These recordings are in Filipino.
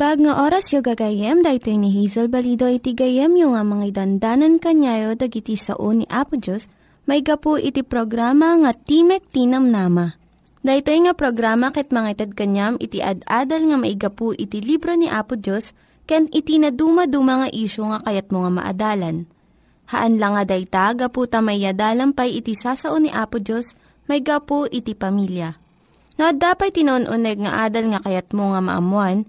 Naimbag nga oras yung gagayem, dahito ni Hazel Balido iti gayem yung nga mga dandanan kanyayo dagiti sao ni Apo Diyos, may gapu iti programa nga Timek Tinam Nama. Dahito nga programa ket mga itad kanyam iti ad-adal nga maigapu iti libro ni Apo Diyos, ken iti na dumaduma nga isyo nga kayat mo nga maadalan. Haan lang nga dayta, gapu tamayadalam pay iti sasao ni Apo Diyos, may gapu iti pamilya. No, dapat tinon-uneg nga adal nga kayat mo nga maamuan,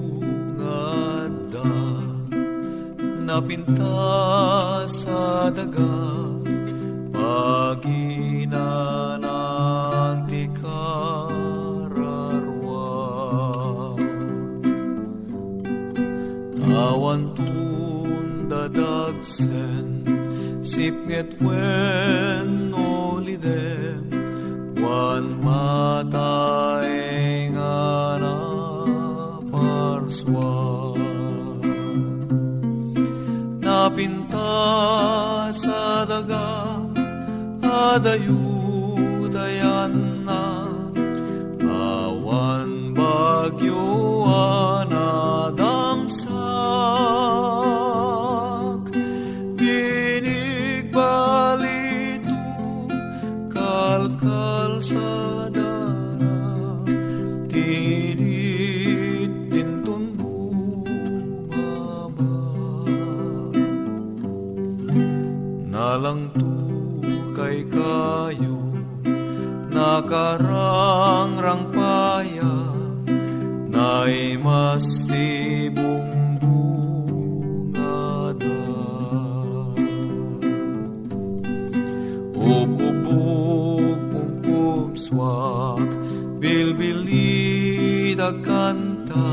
napinta sa daga paginananti kararwa awan tundadagsen sipnget wen olidem sa mas tibong bungada Upupuk pungpum swak. Bilbilida kanta.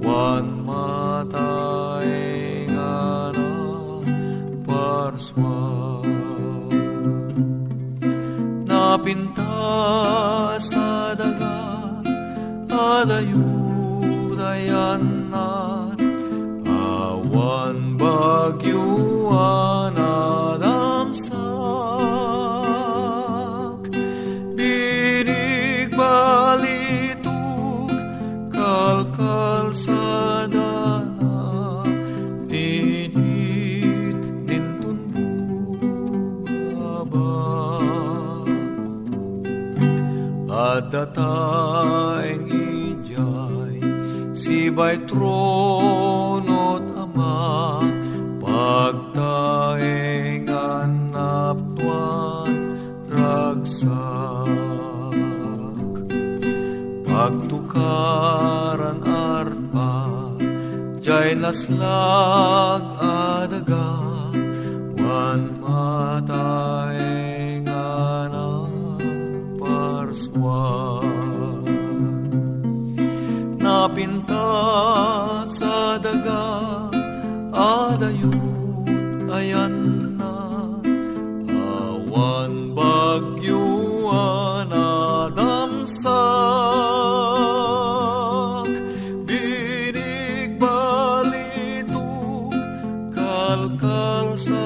Wan matay nga na parswak napinta sa daga adayudayan na awan bagyo anadamsak binigbalituk kalkal sa dana. Tinit dintun bumaba at dataeng ijay si bay tronot ama pagtaeng anap tuan ragsak. Pagtukaran arpa jay naslag adaga wan mataeng sa daga adayut ayan na awan bagyuan adamsak binig balituk kalkal sa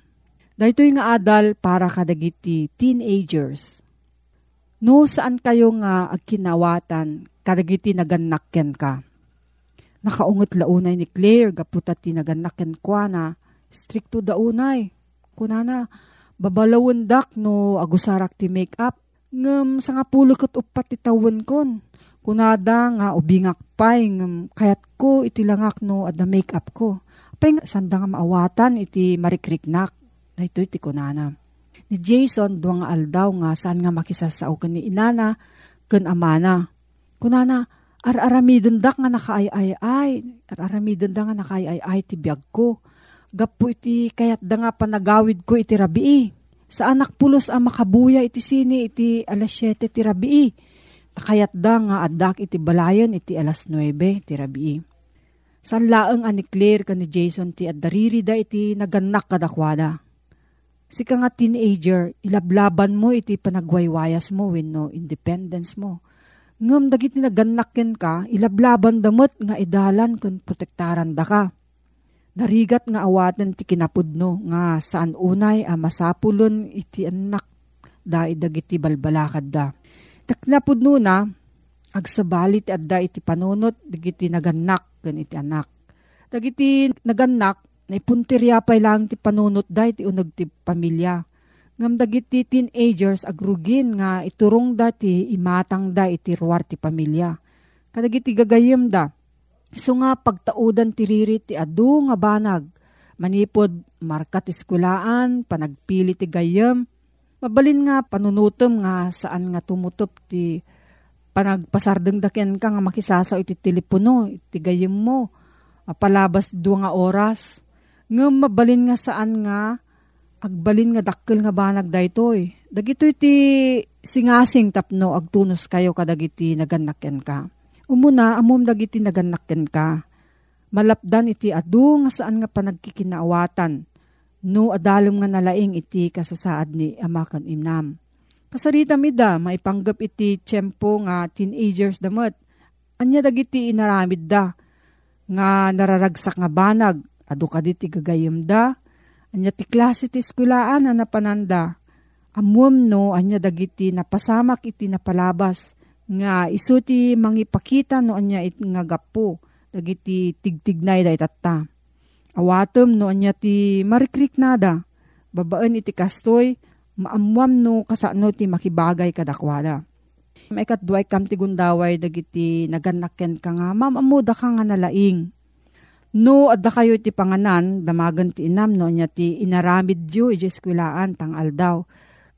Dahito nga adal para kadagiti teenagers. No saan kayo nga agkinawatan kadagiti naganakken ka. Nakaungot launay ni Claire gaputa ti naganakken kwa na stricto daunay. Kunana, babalawon dak no agusarak ti make-up. Ngam sa nga pulo kat upat ti tawon kon. Kunada nga ubingak pay ngam kayat ko iti langak no adda make-up ko. Nga sanda nga maawatan iti marikriknak. Na ito iti kunana. Ni Jason, duwang aldaw nga saan nga makisasao kan ni inana, kan amana. Kunana, ar-aramidon dak nga nakaay-ay-ay. Ar-aramidon da nga nakaay-ay-ay ti biyag ko. Gapu iti kayat da nga panagawid ko iti rabii. Sa anak pulos ang makabuya iti sini iti alas 7 ti rabii. Takayat da nga adak iti balayan iti alas 9 ti rabii. San laeng ani Claire ka ni Jason ti addariri da iti naganak kadakwada. Si ka nga teenager, ilablaban mo iti panagwaywayas mo wenno independence mo. Ngam dagiti naganakken ka, ilablaban damot nga idalan kun protektaran da ka. Narigat nga awatan ti kinapudno nga saan unay a masapulon iti anak da dagiti balbalakad da. Taknapudno na, agsabalit adda iti panunot dagiti naganak ken iti anak. Dagiti naganak naipuntirya pa lang ti panunot da iti unag ti pamilya. Ngam dagiti teenagers agrugin nga iturong dati imatang da iti ruwar ti pamilya. Kadagiti gagayem da. So nga pagtaudan ti riri ti adu nga banag. Manipod markat iskulaan, panagpili ti gayem. Mabalin nga panunutom nga saan nga tumutop ti panagpasardeng daken ka nga makisasaw iti telepono, iti gayem mo. Palabas dua nga oras. Nga mabalin nga saan nga agbalin nga dakkel nga banag daytoy. Dagito iti singasing tapno agtunos kayo kadagiti naganakyan ka. Umuna amom dagiti naganakyan ka. Malapdan iti adu nga saan nga panagkikinaawatan. No adalom nga nalaing iti kasasaad ni amakan inam. Kasarita mida, maipanggap iti tiyempo nga teenagers damot. Anya dagiti inaramid da nga nararagsak nga banag. Ado ka diti gagayem da. Anya ti klase ti eskulaan na napananda. Amuam no, anya dagiti napasamak iti napalabas. Nga isu ti mangipakita no anya it nga gapo. Dagiti tigtignay da itata. Awatom no anya ti marikrik nada. Babaan iti kastoy. Maamuam no kasano ti makibagay kadakwada. May katduay kam ti gundaway dagiti naganakken ka nga mamamuda ka nga nalaing. No, adda kayo ti panganan, damagan ti inam no, nya ti inaramid yu, iji eskwilaan, tang aldaw.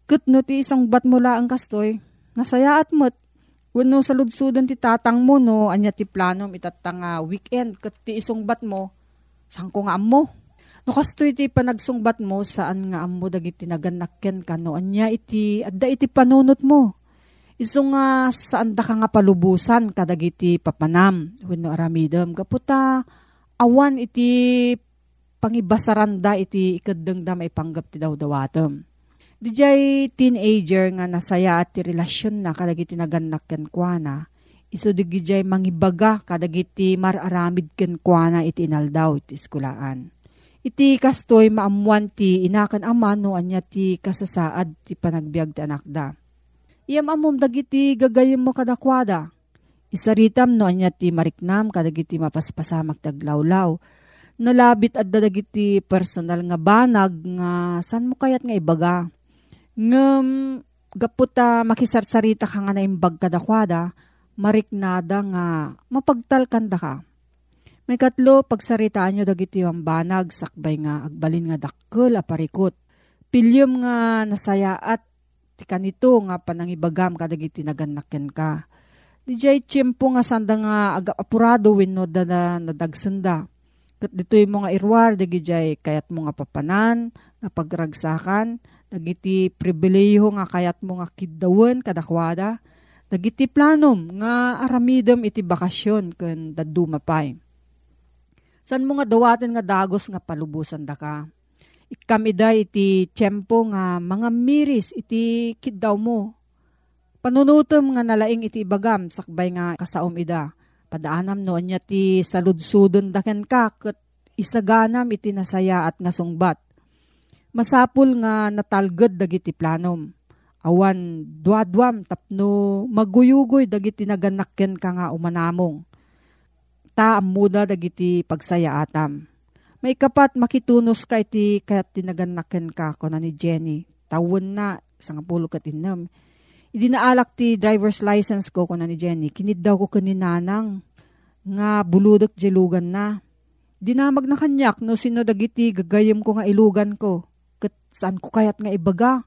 Kat no ti isang bat mula ang kastoy, nasayaat mo't, Wano sa lugsudan ti tatang mo, no, anya ti planom itatang uh, weekend, kat ti isong bat mo, saan ko nga mo? No, kastoy ti panagsungbat mo, saan nga amo dagiti naganakken ka, no, anya iti, adda iti panunot mo. Iso nga saan da ka nga palubusan kadagiti papanam, wano aramidam, kaputa, awan iti pangibasaranda iti ikadeng da maipanggap ti dawdawatem. Dijay teenager nga nasaya at ti relasyon na kadagiti naganak ken kuana. Iso digijay mangibaga kadagiti mararamid ken kuana iti inaldaw iti iskulaan. Iti kastoy maamuan ti inakan ama no anya ti kasasaad ti panagbiag ti anak da. Iyam amom dagiti gagayem mo kadakwada Isaritam no anya ti mariknam kadagiti mapaspasamak taglawlaw. nalabit at dadagiti personal nga banag nga san mo kayat nga ibaga. Ngem gaputa makisarsarita ka nga na imbag kadakwada, mariknada nga mapagtal kanda ka. May katlo, pagsaritaan nyo dagiti yung banag, sakbay nga, agbalin nga dakkel, aparikot. Pilyom nga nasaya at ti kanito nga panangibagam kadagiti naganakken ka. Di jay tiyempo nga sanda nga aga apurado wenno da na nadagsenda. Kat dito yung mga irwar, dagi jay kayat mo nga papanan, nga pagragsakan, dagiti pribileho nga kayat mo nga kidawen kadakwada, dagiti planom nga aramidem iti bakasyon ken daduma pay. San mo nga dawaten nga dagos nga palubusan da ka? Ikamida iti tiyempo nga mga miris iti kidaw mo. Panunutom nga nalaing iti ibagam sakbay nga kasaom ida. Padaanam noon niya ti saludsudon daken ka ket isaganam iti nasaya at nga sungbat. Masapul nga natalged dagiti planom. Awan duadwam tapno maguyugoy dagiti naganakken ka nga umanamong. Ta amuda dagiti pagsaya atam. May kapat makitunos ka iti kayat tinaganakken ka ko na ni Jenny. Tawon na, isang pulo katinam. Idi naalak ti driver's license ko ko na ni Jenny. Kinid daw ko kaninanang nga buludok jelugan na. Dinamag na kanyak no sino dagiti gagayem ko nga ilugan ko. Kat saan ko kayat nga ibaga.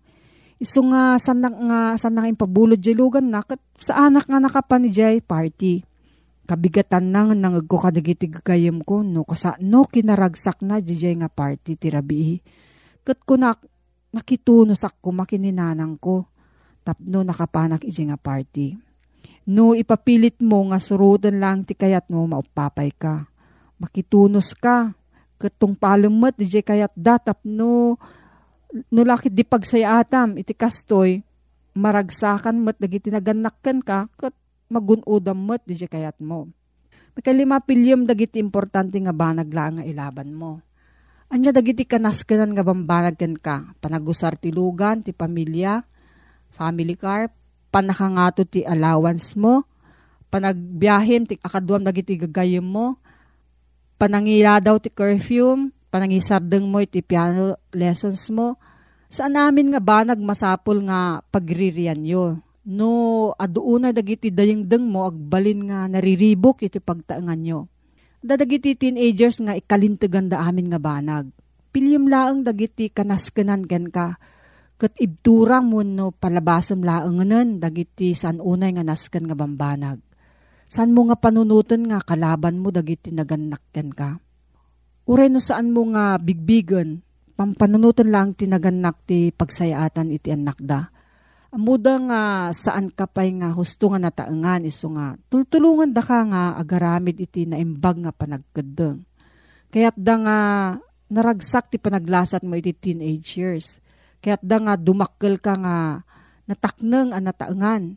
Iso nga sanang nga sanang impabulod jelugan na kat sa anak nga nakapan ni Jay party kabigatan nang nangag ko kadagiti gagayem ko no kasa no kinaragsak na jay nga party tirabi kat ko na nakitunos ako makininanang ko tapno nakapanak iji nga party. No ipapilit mo nga surutan lang ti kayat mo maupapay ka. Makitunos ka. Katong palumot di kayat datap no no lakit di pagsayatam iti kastoy maragsakan mat dagiti naganakkan ka kat magunudam mo't di kayat mo. Makalima pilyom dagiti importante nga banag lang nga ilaban mo. Anya dagiti kanaskanan nga bambanag ken ka, panagusar ti lugan, ti pamilya, family car, panakangato ti allowance mo, panagbiyahem ti akaduam dagiti gagayem mo, panangila daw ti curfew, panangisardeng mo iti piano lessons mo, saan namin nga banag masapol nga pagririan yo no aduuna dagiti dayengdeng mo agbalin nga nariribok iti pagtaangan nyo. Dadagiti teenagers nga ikalintegan da amin nga banag. Pilyam laang dagiti kanaskanan gen ka. Kat ibturang mo no palabasam laanganan dagiti san unay nga naskan nga bambanag. San mo nga panunutan nga kalaban mo dagiti naganak ka. Uray no saan mo nga bigbigan, pampanunutan lang tinaganak ti pagsayaatan iti anak da Amuda nga saan ka pa'y nga husto nga nataangan iso nga tultulungan da ka nga agaramid iti na imbag nga panagkadeng. Kaya't da nga naragsak ti panaglasat mo iti teenage years. Kaya't da nga dumakkel ka nga natakneng ang nataangan.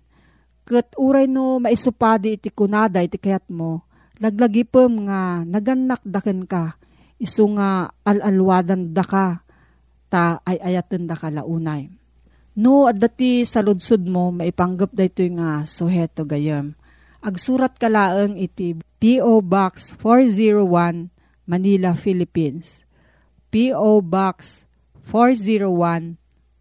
Kat uray no maisupadi iti kunada iti kayat mo, laglagipem nga naganak daken ka, iso nga alalwadan da ka, ta ay ayaten da ka launay No, at dati sa ludsud mo, maipanggap da ito nga suheto gayam. Agsurat ka laang iti P.O. Box 401, Manila, Philippines. P.O. Box 401,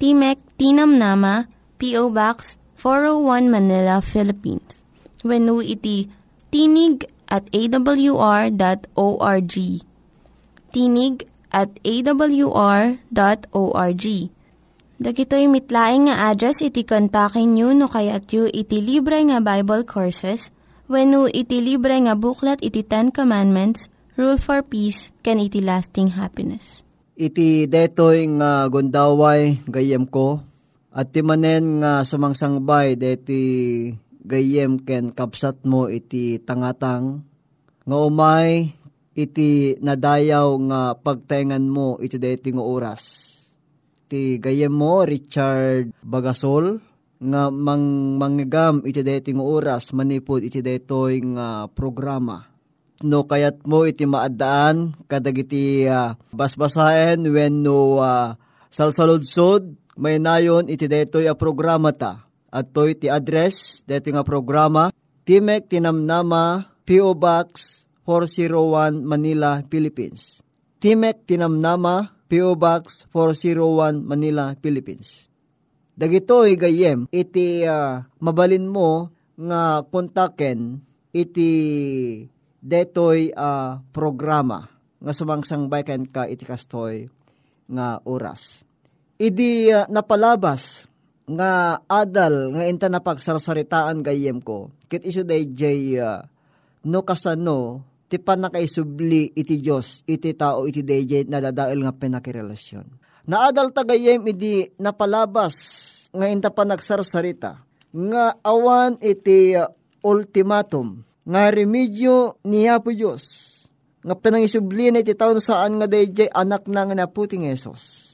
Timek Tinam Nama, P.O. Box 401 Manila, Philippines. When iti tinig at awr.org. Tinig at awr.org Dagitoy mitlaing nga address iti kontakin nyo no kayat yu iti libre nga Bible Courses when no iti libre nga buklat iti Ten Commandments, Rule for Peace, can iti lasting happiness. Iti detoy nga gundaway gayem ko at ti manen nga sumangsangbay deti gayem ken kapsat mo iti tangatang nga umay iti nadayaw nga pagtaingan mo iti dating oras. Ti gayem mo Richard Bagasol nga mang manggam iti dating oras manipod iti daytoy nga programa. No kayat mo iti maadaan kadagiti uh, basbasaen when no uh, salsaludsod may nayon iti daytoy a programa ta. At to'y ti address daytoy nga programa Timek Tinamnama P.O. Box 401 Manila, Philippines. Timek Tinamnama P.O. Box 401 Manila, Philippines. Dagitoy gayem iti uh, mabalin mo nga kontaken iti detoy uh, programa nga sumangsang baykan ka iti kastoy nga oras. Idi uh, napalabas nga adal nga inta napagsarsaritaan gayem ko kit isu day jay uh, no kasano ti panakaisubli iti Diyos iti tao iti day nadadail nga pinakirelasyon. Naadal tagayem idi napalabas nga inta pa nagsarsarita nga awan iti uh, ultimatum nga remedyo niya po Diyos nga pinangisubli na iti taon saan nga dayjay anak na nga naputing Esos.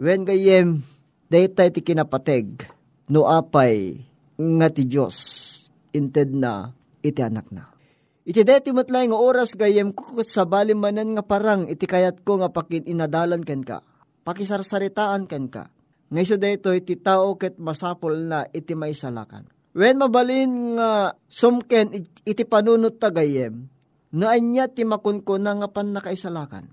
When gayem, dayta iti kinapateg, no apay nga ti Diyos, inted na iti anak na. Iti deti matlay nga oras gayem kukut sa balimanan nga parang iti kayat ko nga pakin inadalan ken ka. Pakisarsaritaan ken ka nga iso dayto iti tao ket masapol na iti maisalakan. When mabalin nga sumken iti panunot tagayem, na anya ti makunkuna nga pan nakaisalakan.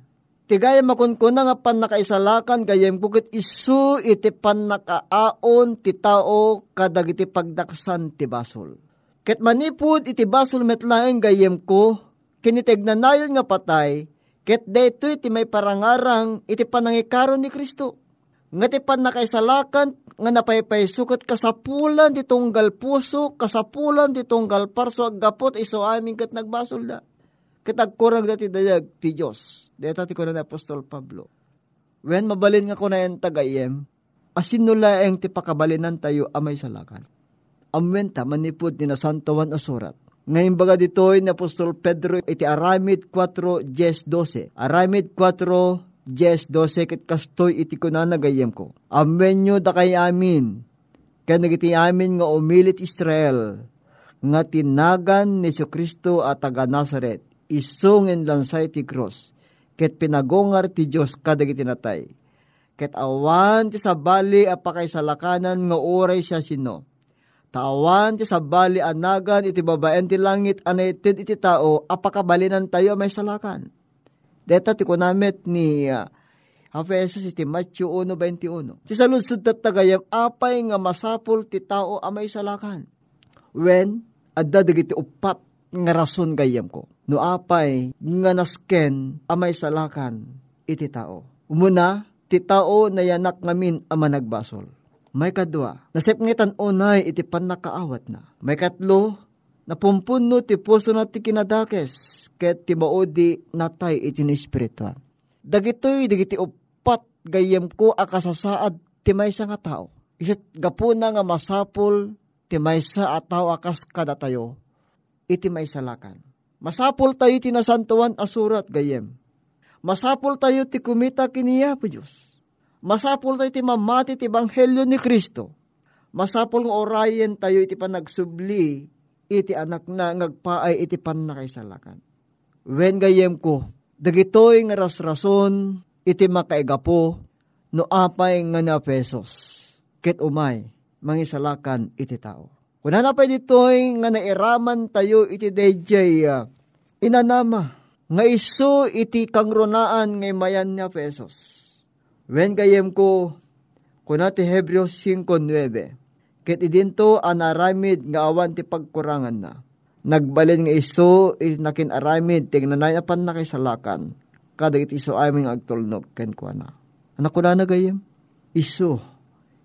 Ti gaya makunkuna nga pan nakaisalakan, gayem kukit isu iti pan nakaaon ti tao kadag iti pagdaksan ti basol. Ket manipud iti basol metlaeng gayem ko, kinitig na nayon nga patay, ket dayto iti may parangarang iti panangikaron ni Kristo nga ti pan nakaisalakan nga napaypay sukat kasapulan di tunggal puso, kasapulan di tunggal parso agapot iso amin kat nagbasol da. Kitagkurang dati dayag ti Diyos. Deta ti ko na Apostol Pablo. When mabalin nga ko na yung tagayem, asin nula ang ti pakabalinan tayo amay salakan. Amwenta manipod ni na Santawan asurat. Ngayon baga ditoy ni Apostol Pedro iti Aramid 4, 10, 12. Aramid 4, Jes dose ket kastoy iti kunanagayem ko. Amen nyo da kay amin. Kaya nagiti amin nga umilit Israel nga tinagan ni Kristo at taga Nazaret isungen lansay ti cross ket pinagongar ti Dios kadagiti natay. Ket awan ti sabali apakay salakanan nga oray siya sino. Tawan ti sabali anagan iti babaen ti langit anayted iti tao apakabalinan tayo may salakan Deta ti kunamit ni uh, Efesos iti Matthew 1.21. Ti saludsud tat tagayam, apay nga masapul ti tao amay salakan. When, adda dagiti upat nga rason gayam ko. No apay nga nasken amay salakan iti tao. Umuna, ti tao na yanak ngamin ama nagbasol. May kadwa, nasip ngitan unay iti pan nakaawat na. May katlo, napumpuno ti puso na ti kinadakes ket ti maudi natay iti ni espirituan. Dagitoy dagiti upat gayem ko akasasaad ti maysa nga tao. Isit gapuna nga masapol ti maysa a tao akas kada tayo iti maysa lakan. Masapol tayo ti nasantuan asurat gayem. Masapol tayo ti kumita kiniya po Diyos. Masapol tayo ti mamati ti banghelyo ni Kristo. Masapol nga orayen tayo iti panagsubli iti anak na ngagpaay iti pan nakaisalakan. Wen gayem ko, dagitoy nga rasrason iti makaigapo no apay nga na pesos. Ket umay, mangisalakan iti tao. Kuna na pa ditoy nga nairaman tayo iti DJ uh, inanama nga iso iti kangronaan ngay mayan nga pesos. Wen gayem ko, kuna ti Hebreos 5.9, ket idinto anaramid nga awan ti pagkurangan na. Nagbalin nga iso nakin aramid tingnan na pan na kay salakan kada iti iso aming agtulnog ken kuana anak ko na nagayem iso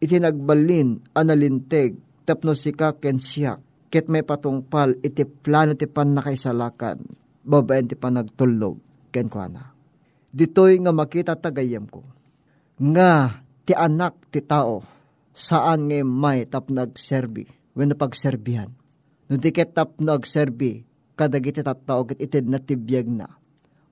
iti nagbalin analinteg tapno sika ken siyak ket may patungpal iti plano ti pan na kay salakan babaen ti panagtulnog ken kuana ditoy nga makita tagayem ko. Nga ti anak ti tao saan nga may tap nagserbi when napagserbihan No di ket tap no agserbi, kadagiti tattao ket ited na tibiyag na.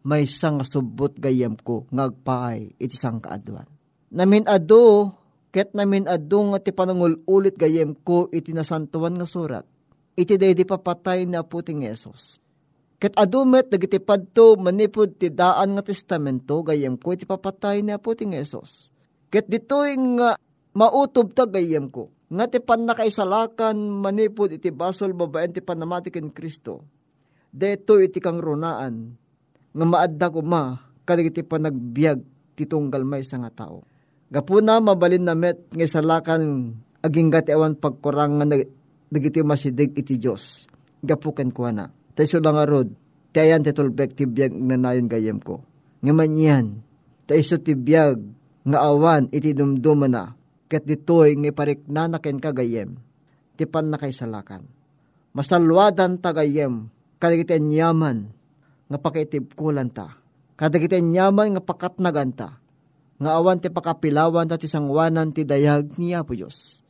may sang subot gayam ko ngagpaay iti sang kaadwan. Namin ado, ket namin ado nga ti panangul ulit gayam ko iti nasantuan nga surat. Iti day di papatay na puting Yesus. Ket adumet dagiti padto manipod ti daan nga testamento gayem ko iti papatay na puting Yesus. Ket ditoy nga mautob ta gayem ko nga ti panakaisalakan manipod iti basol babaen ti panamati ken Kristo. Deto iti kang runaan nga maadda ko ma kadagiti panagbiag ti tunggal may nga tao. Gapuna mabalin na met nga isalakan aging awan pagkurang nga dagiti masidig iti Diyos. Gapuken ko na Tayo lang arod, tayan ti tulbek ti biyag nanayon gayem ko. Ngaman yan, tayo ti biyag nga awan iti dumduma na, kat ditoy nga parik nanaken kagayem, ti pan na kay salakan. Masalwadan tagayem, kadagiten yaman, nga pakitib kulan ta. Kadagiten yaman nga pakatnagan ta. Nga awan ti pakapilawan ta ti sangwanan ti dayag ni Apo Diyos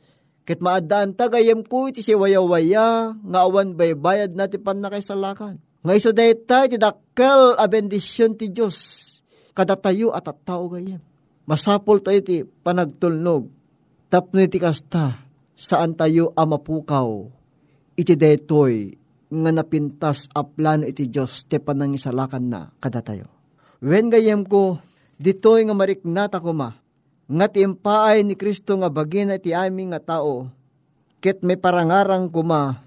Ket maadaan tagayem ko iti si waya-waya, nga awan baybayad na ti panakaisalakan. Nga iso dayta ti dakkel a bendisyon ti Diyos. Kada tayo at at tao gayem. Masapol tayo ti panagtulnog. Tapno iti kasta, saan tayo amapukaw. Iti daytoy nga napintas a plano iti Diyos ti panangisalakan na kada tayo. Wen gayem ko, ditoy nga mariknata ko ma, nga tiimpaay ni Kristo nga bagina iti aming nga tao, ket may parangarang kuma,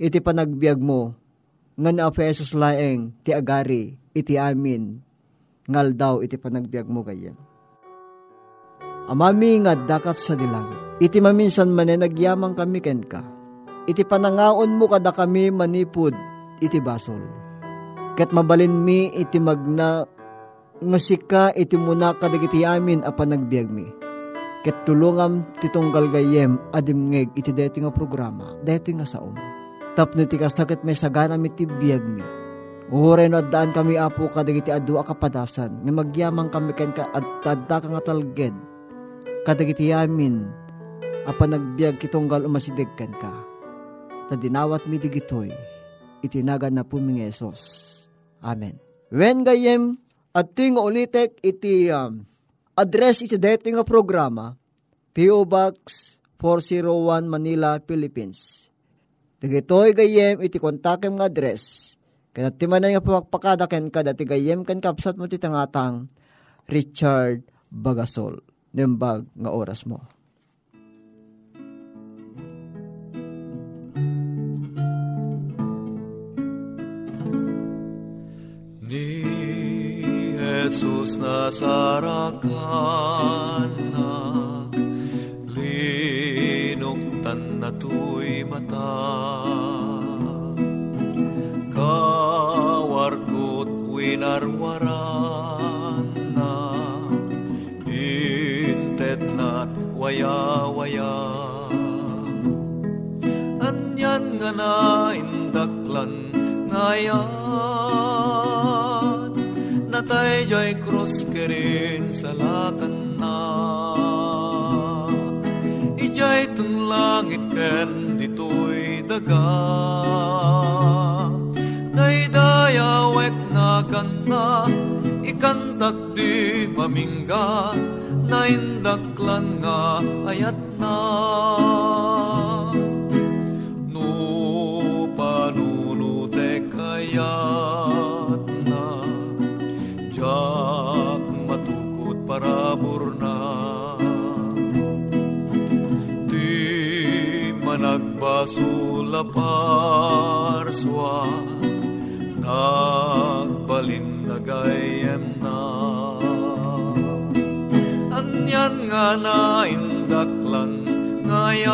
iti panagbiag mo, nga na Jesus laeng ti agari iti amin, ngal daw iti panagbiag mo gayem. Amami nga dakat sa dilangit, iti maminsan manen nagyamang kami ken ka, iti panangaon mo kada kami manipod iti basol. Ket mabalin mi iti magna nga sika iti muna kadagiti amin a panagbiag mi. Ket tulungam titunggal gayem adimngeg iti deti nga programa, deti nga saom. Tapno ti kastakit may sagana mi ti biag mi. Uhuray no addaan kami apo kadagiti adu a kapadasan, nga magyamang kami ken ka at tadda ka nga talged. Kadagiti amin, a panagbiag kitunggal umasidig ken ka. Tadinawat mi digitoy, itinagan na po mi Amen. When gayem at nga ulitek iti um, address iti dito nga programa, P.O. Box 401 Manila, Philippines. Dagitoy gayem iti kontakem nga address. Kaya ti manan nga pagpakada ken kada ti gayem ken kapsat mo ti tangatang Richard Bagasol. Nembag nga oras mo. Jesus nasarakan linuktan na tuy mata kawarkot winarwaran waya-waya anyan nga na indaklan ngayon natay joy krus kerin salakan na. Ijay tun langit ken ditoy daga Daydayawek na kana ikantak di mamingga Naindaklan nga ayat na. No panunute kaya parabor na Di managbasula parswa Nagbalin na gayem na Anyan nga na indaklan ngayat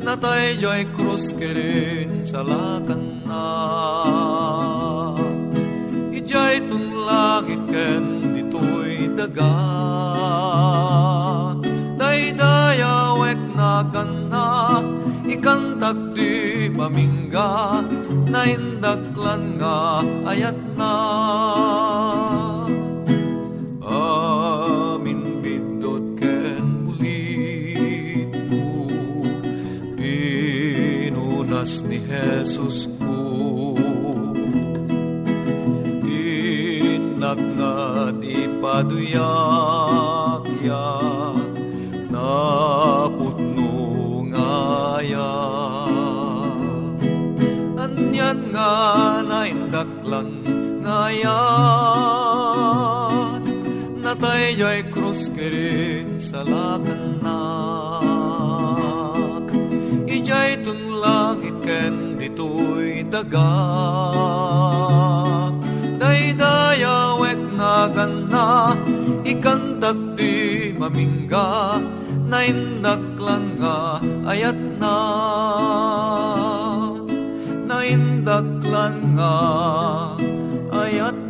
Natay joy krus kerin sa lakan na. Ijay tun langit ken ditoy daga. Daydayawek na kana ikantag di mamingga. Na indaklan nga ayat na ipaduyak yak na putno ngaya Anyan nga naindaklan ngayat Natay yo'y krus kirin sa lakanak Ijay tunlang iken dito'y dagak Daydayawek na gana Ikantak di mamingga Naindaklan nga ayat na. Naindaklan nga ayat na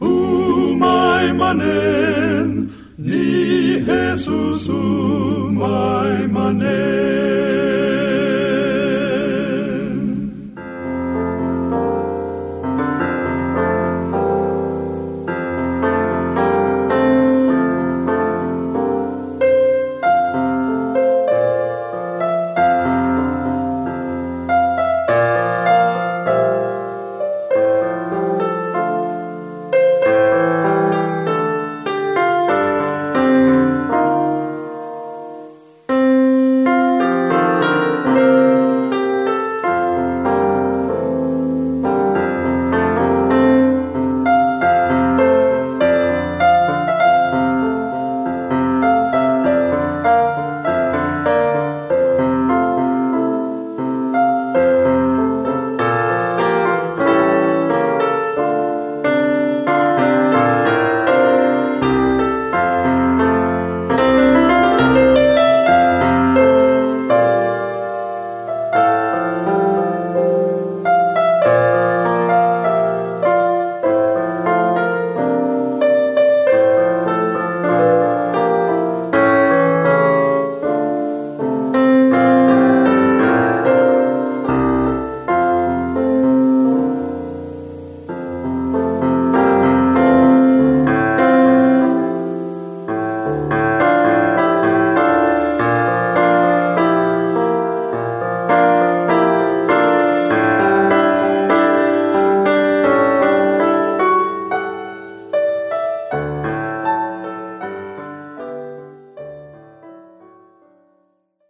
umay manen, ni Jesus umay manen.